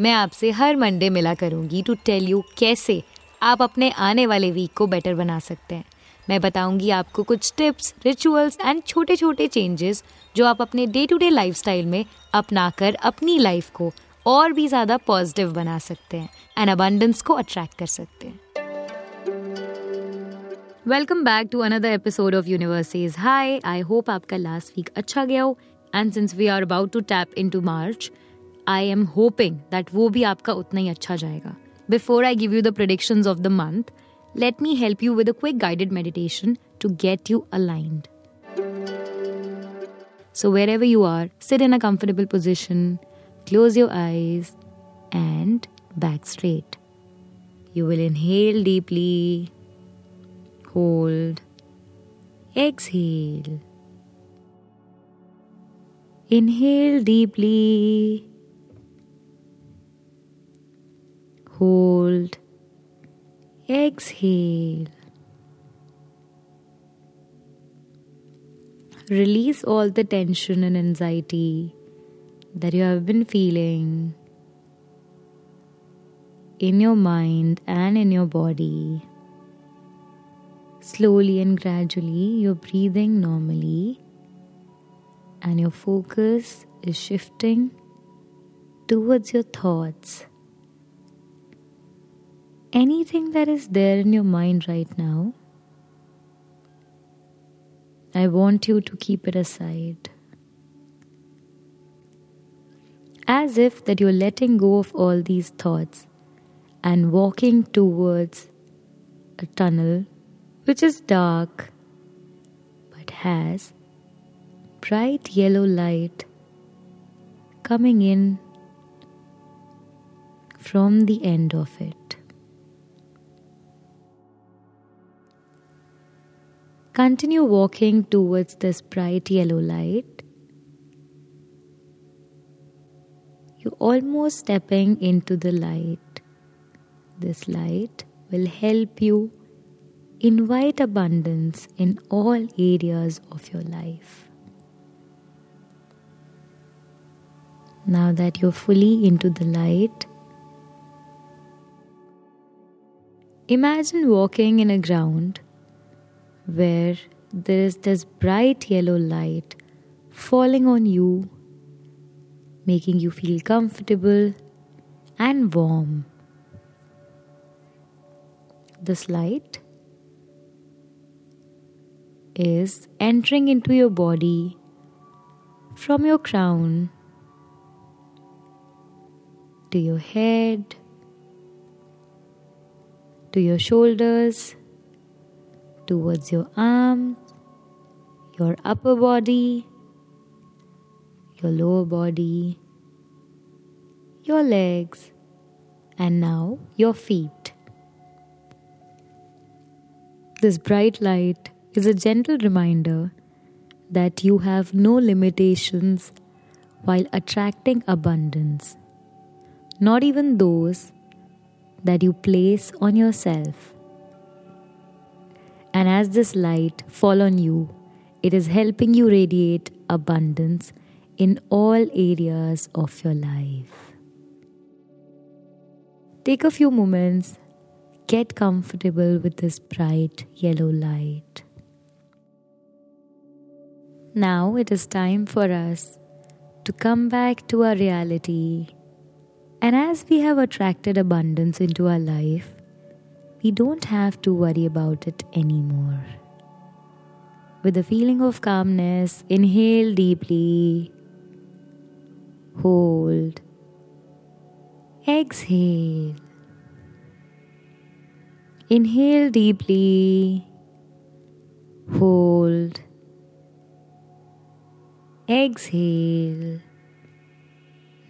मैं आपसे हर मंडे मिला करूँगी टू टेल यू कैसे आप अपने आने वाले वीक को बेटर बना सकते हैं। मैं बताऊँगी आपको कुछ टिप्स रिचुअल्स एंड छोटे छोटे चेंजेस जो आप अपने डे टू डे लाइफ में अपनाकर अपनी लाइफ को और भी ज़्यादा पॉजिटिव बना सकते हैं एंड अबंडेंस को अट्रैक्ट कर सकते हैं। Welcome back to another episode of universe says hi I hope आपका लास्ट वीक अच्छा गया हो and since we are about to tap into March I am hoping that वो भी आपका उतना ही अच्छा जाएगा। Before I give you the prediction of the month let me help you with a quick guided meditation to get you aligned so wherever you are sit in a comfortable position close your eyes and back straight you will inhale deeply hold exhale inhale deeply hold, exhale. Release all the tension and anxiety that you have been feeling in your mind and in your body. Slowly and gradually, you're breathing normally, and your focus is shifting towards your thoughts. Anything that is there in your mind right now, I want you to keep it aside. As if that you're letting go of all these thoughts and walking towards a tunnel which is dark but has bright yellow light coming in from the end of it. Continue walking towards this bright yellow light. You're almost stepping into the light. This light will help you invite abundance in all areas of your life. Now that you're fully into the light, imagine walking in a ground where there is this bright yellow light falling on you, making you feel comfortable and warm. This light is entering into your body from your crown to your head to your shoulders towards your arms, your upper body, your lower body, your legs, and now your feet. This bright light is a gentle reminder that you have no limitations while attracting abundance, not even those that you place on yourself. And as this light fall on you, it is helping you radiate abundance in all areas of your life. Take a few moments, get comfortable with this bright yellow light. Now it is time for us to come back to our reality. And as we have attracted abundance into our life, we don't have to worry about it anymore. With a feeling of calmness, inhale deeply, hold, exhale. Inhale deeply, hold, exhale.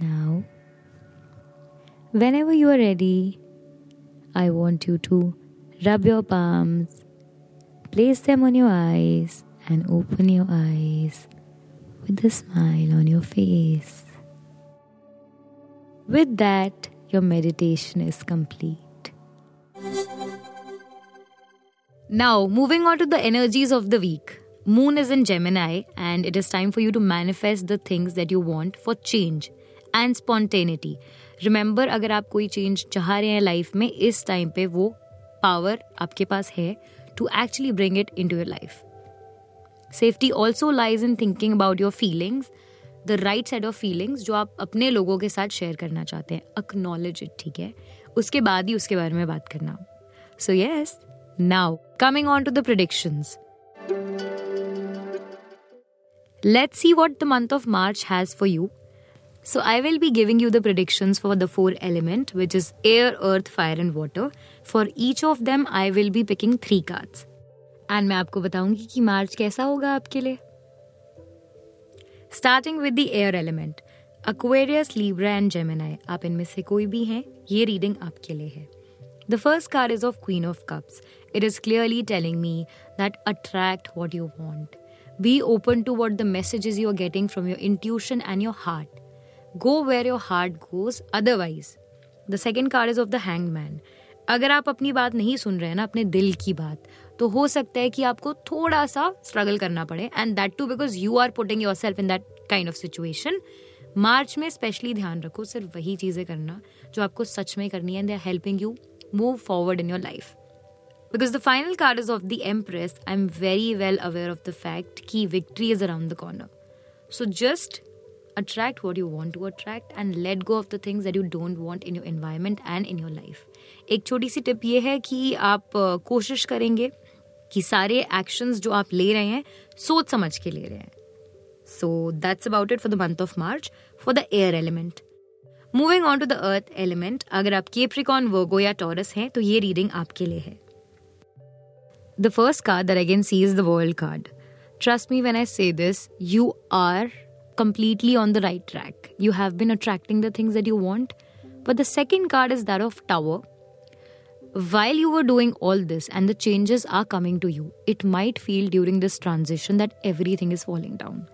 Now Whenever you are ready, I want you to rub your palms, place them on your eyes, and open your eyes with a smile on your face. With that, your meditation is complete. Now, moving on to the energies of the week. Moon is in Gemini, and it is time for you to manifest the things that you want for change and spontaneity. Remember, अगर आप कोई change चाह रहे हैं life में इस time पे वो पावर आपके पास है to actually bring it into your life safety also lies in thinking about your feelings the right side of feelings जो आप अपने लोगों के साथ शेयर करना चाहते हैं. अक्नॉलेज इट ठीक है? उसके बाद ही उसके बारे में बात करना। So yes now coming on to the predictions Let's see what the month of March has for you. So, I will be giving you the predictions for the four element, which is air, earth, fire, and water. For each of them, I will be picking three cards. And मैं आपको बताऊंगी कि मार्च कैसा होगा आपके लिए starting with the air element Aquarius Libra and Gemini आप इनमें से कोई भी हैं ये रीडिंग आपके लिए है the first card is of queen of cups it is clearly telling me that attract what you want be open to what the messages you are getting from your intuition and your heart Go where your heart goes otherwise the second card is of the hang man अगर आप अपनी बात नहीं सुन रहे हैं ना, अपने दिल की बात तो हो सकता है कि आपको थोड़ा सा स्ट्रगल करना पड़े and that too because you are putting yourself in that kind of situation March में स्पेशली ध्यान रखो, सिर्फ़ वही चीज़ें करना जो आपको सच में करनी है and they are helping you move forward in your life because the final card is of the empress I am very well aware of the fact कि victory is around the corner so just attract what you want to attract and let go of the things that you don't want in your environment and in your life. एक छोटी सी tip ये है कि आप कोशिश करेंगे कि सारे एक्शंस जो आप ले रहे हैं, सोच समझ के ले रहे हैं। So that's about it for the month of March for the air element moving on to the earth element अगर आप केप्रिकॉन वर्गो या टॉरस हैं तो ये रीडिंग आपके लिए है। The first card that again see is the world card trust me when I say this you are completely on the right track. You have been attracting the things that you want. But the second card is that of Tower. While you were doing all this and the changes are coming to you, it might feel during this transition that everything is falling down.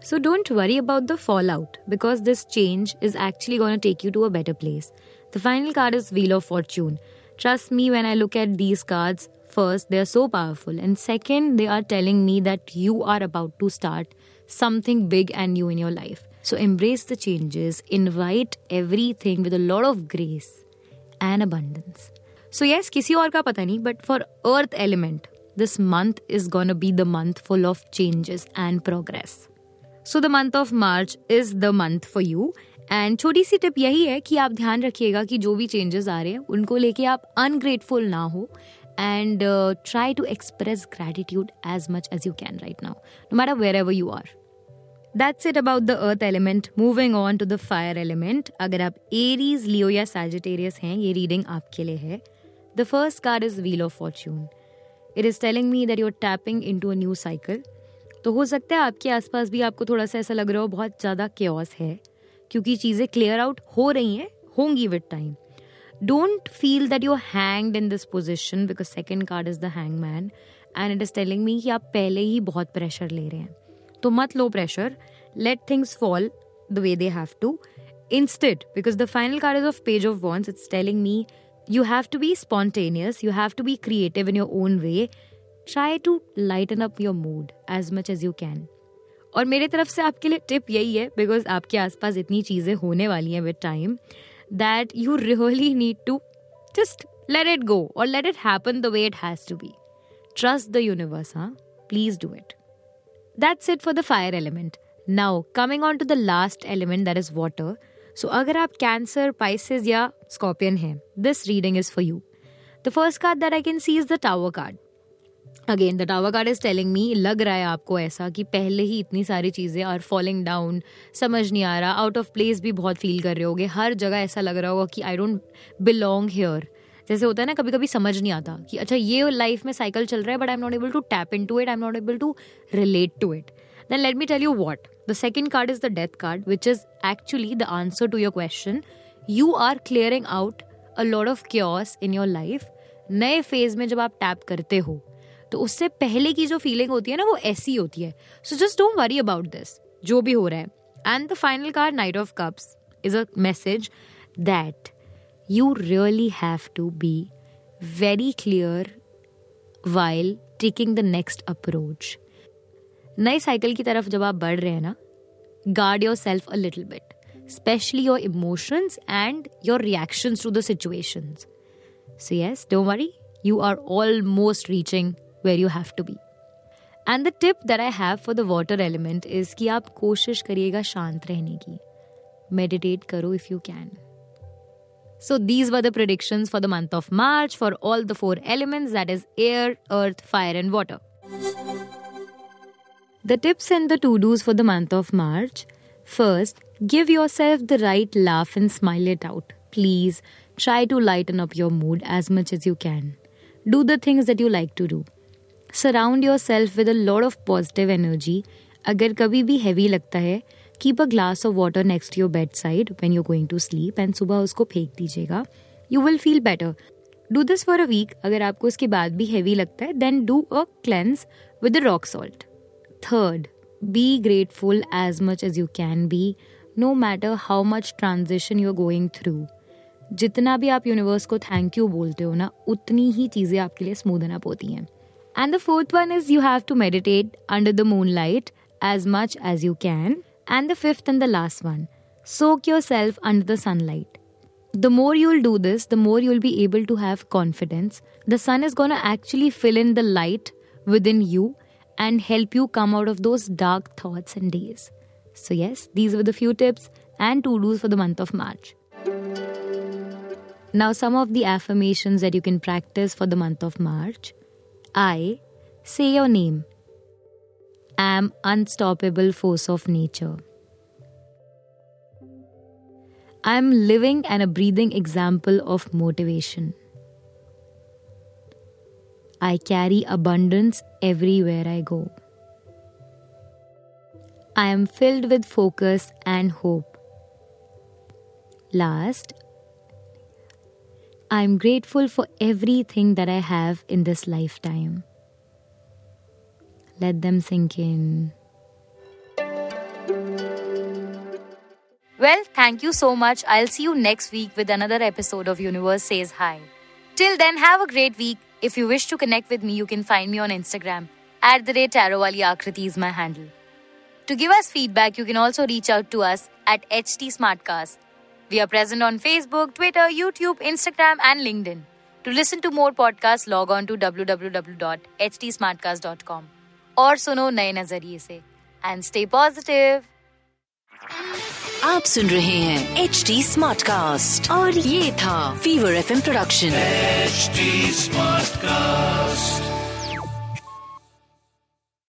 So don't worry about the fallout because this change is actually going to take you to a better place. The final card is Wheel of Fortune. Trust me when I look at these cards, first, they are so powerful, and second, they are telling me that you are about to start something big and new in your life. So embrace the changes, invite everything with a lot of grace and abundance. So yes, किसी और का पता नहीं, but for Earth element, this month is gonna be the month full of changes and progress. So the month of March is the month for you. And छोटी सी tip यही है कि आप ध्यान रखिएगा कि जो भी चेंजेस आ रहे हैं उनको लेके आप अनग्रेटफुल ना हो and uh, try to express gratitude as much as you can right now, no matter wherever you are. That's it about the earth element. Moving on to the fire element. अगर आप Aries Leo या Sagittarius हैं ये reading आपके लिए है the first card is wheel of fortune it is telling me that you are tapping into a new cycle तो हो सकता है आपके आसपास भी आपको थोड़ा सा ऐसा लग रहा हो बहुत ज़्यादा क्योस है क्योंकि चीज़ें क्लियर आउट हो रही हैं होंगी with time don't feel that you're hanged in this position because second card is the man and it is telling me कि आप पहले ही बहुत प्रेशर ले रहे हैं। तो मत लो pressure let things fall the way they have to instead because the final card is of page of wands it's telling me you have to be spontaneous you have to be creative in your own way try to lighten up your mood as much as you can और मेरे तरफ़ से आपके लिए tip यही है because आपके आसपास इतनी चीज़ें होने वाली हैं with time that you really need to just let it go or let it happen the way it has to be. Trust the universe, huh? Please do it. That's it for the fire element. Now, coming on to the last element that is water. So, अगर आप Cancer, Pisces या Scorpion हैं, this reading is for you. The first card that I can see is the Tower card. Again the tower card is telling me लग रहा है आपको ऐसा कि पहले ही इतनी सारी चीज़ें आर फॉलिंग डाउन समझ नहीं आ रहा. आउट ऑफ़ प्लेस भी बहुत फील कर रहे होगे. हर जगह ऐसा लग रहा होगा कि आई डोंट बिलोंग हेयर जैसे होता है ना कभी कभी समझ नहीं आता कि अच्छा ये लाइफ में साइकिल चल रहा है but I am not able to tap into it I am not able to relate to it then let me tell you what the second card is the death card which is actually the answer to your question you are clearing out a lot of cures in your life नए phase में जब आप tap करते हो तो उससे पहले की जो फीलिंग होती है ना, वो ऐसी होती है। So just don't worry about this जो भी हो रहा है। And the final card knight of cups is a message that you really have to be very clear while taking the next approach नए साइकिल की तरफ़ जब आप बढ़ रहे हैं ना guard yourself a little bit specially your emotions and your reactions to the situations so yes don't worry you are almost reaching where you have to be. And the tip that I have for the water element is कि आप कोशिश करिएगा शांत रहने की meditate करो if you can so these were the predictions for the month of March for all the four elements that is air, earth, fire, and water. The tips and the to dos for the month of March. First, give yourself the right laugh and smile it out. Please try to lighten up your mood as much as you can. Do the things that you like to do. Surround self with a load of positive energy अगर कभी भी heavy लगता है keep a glass of water next your bed side when you're going to sleep and सुबह उसको फेंक दीजिएगा। You will feel better do this for a week अगर आपको उसके बाद भी हैवी लगता है then do a cleanse with a rock salt third be grateful as much as you can be no matter how much transition you are going through जितना भी आप यूनिवर्स को थैंक यू बोलते हो ना, उतनी ही चीज़ें आपके लिए स्मूदन अप होती हैं। And the fourth one is you have to meditate under the moonlight as much as you can. And the fifth and the last one, soak yourself under the sunlight. The more you'll do this, the more you'll be able to have confidence. The sun is going to actually fill in the light within you and help you come out of those dark thoughts and days. So, yes, these were the few tips and to do's for the month of March. Now, some of the affirmations that you can practice for the month of March. I say your name am unstoppable force of nature. I am living and a breathing example of motivation. I carry abundance everywhere I go. I am filled with focus and hope. Last, I am grateful for everything that I have in this lifetime. Let them sink in. Well, thank you so much. I'll see you next week with another episode of Universe Says Hi. Till then, have a great week. If you wish to connect with me, you can find me on Instagram. At the rate Tarowali Aakriti is my handle. To give us feedback, you can also reach out to us at HT Smartcast. We are present on Facebook, Twitter, YouTube, Instagram, and LinkedIn. To listen to more podcasts, log on to www.htsmartcast.com. और सुनो नए नज़रिए से and stay positive आप सुन रहे हैं H D smart cast और ये था fever F production H smart cast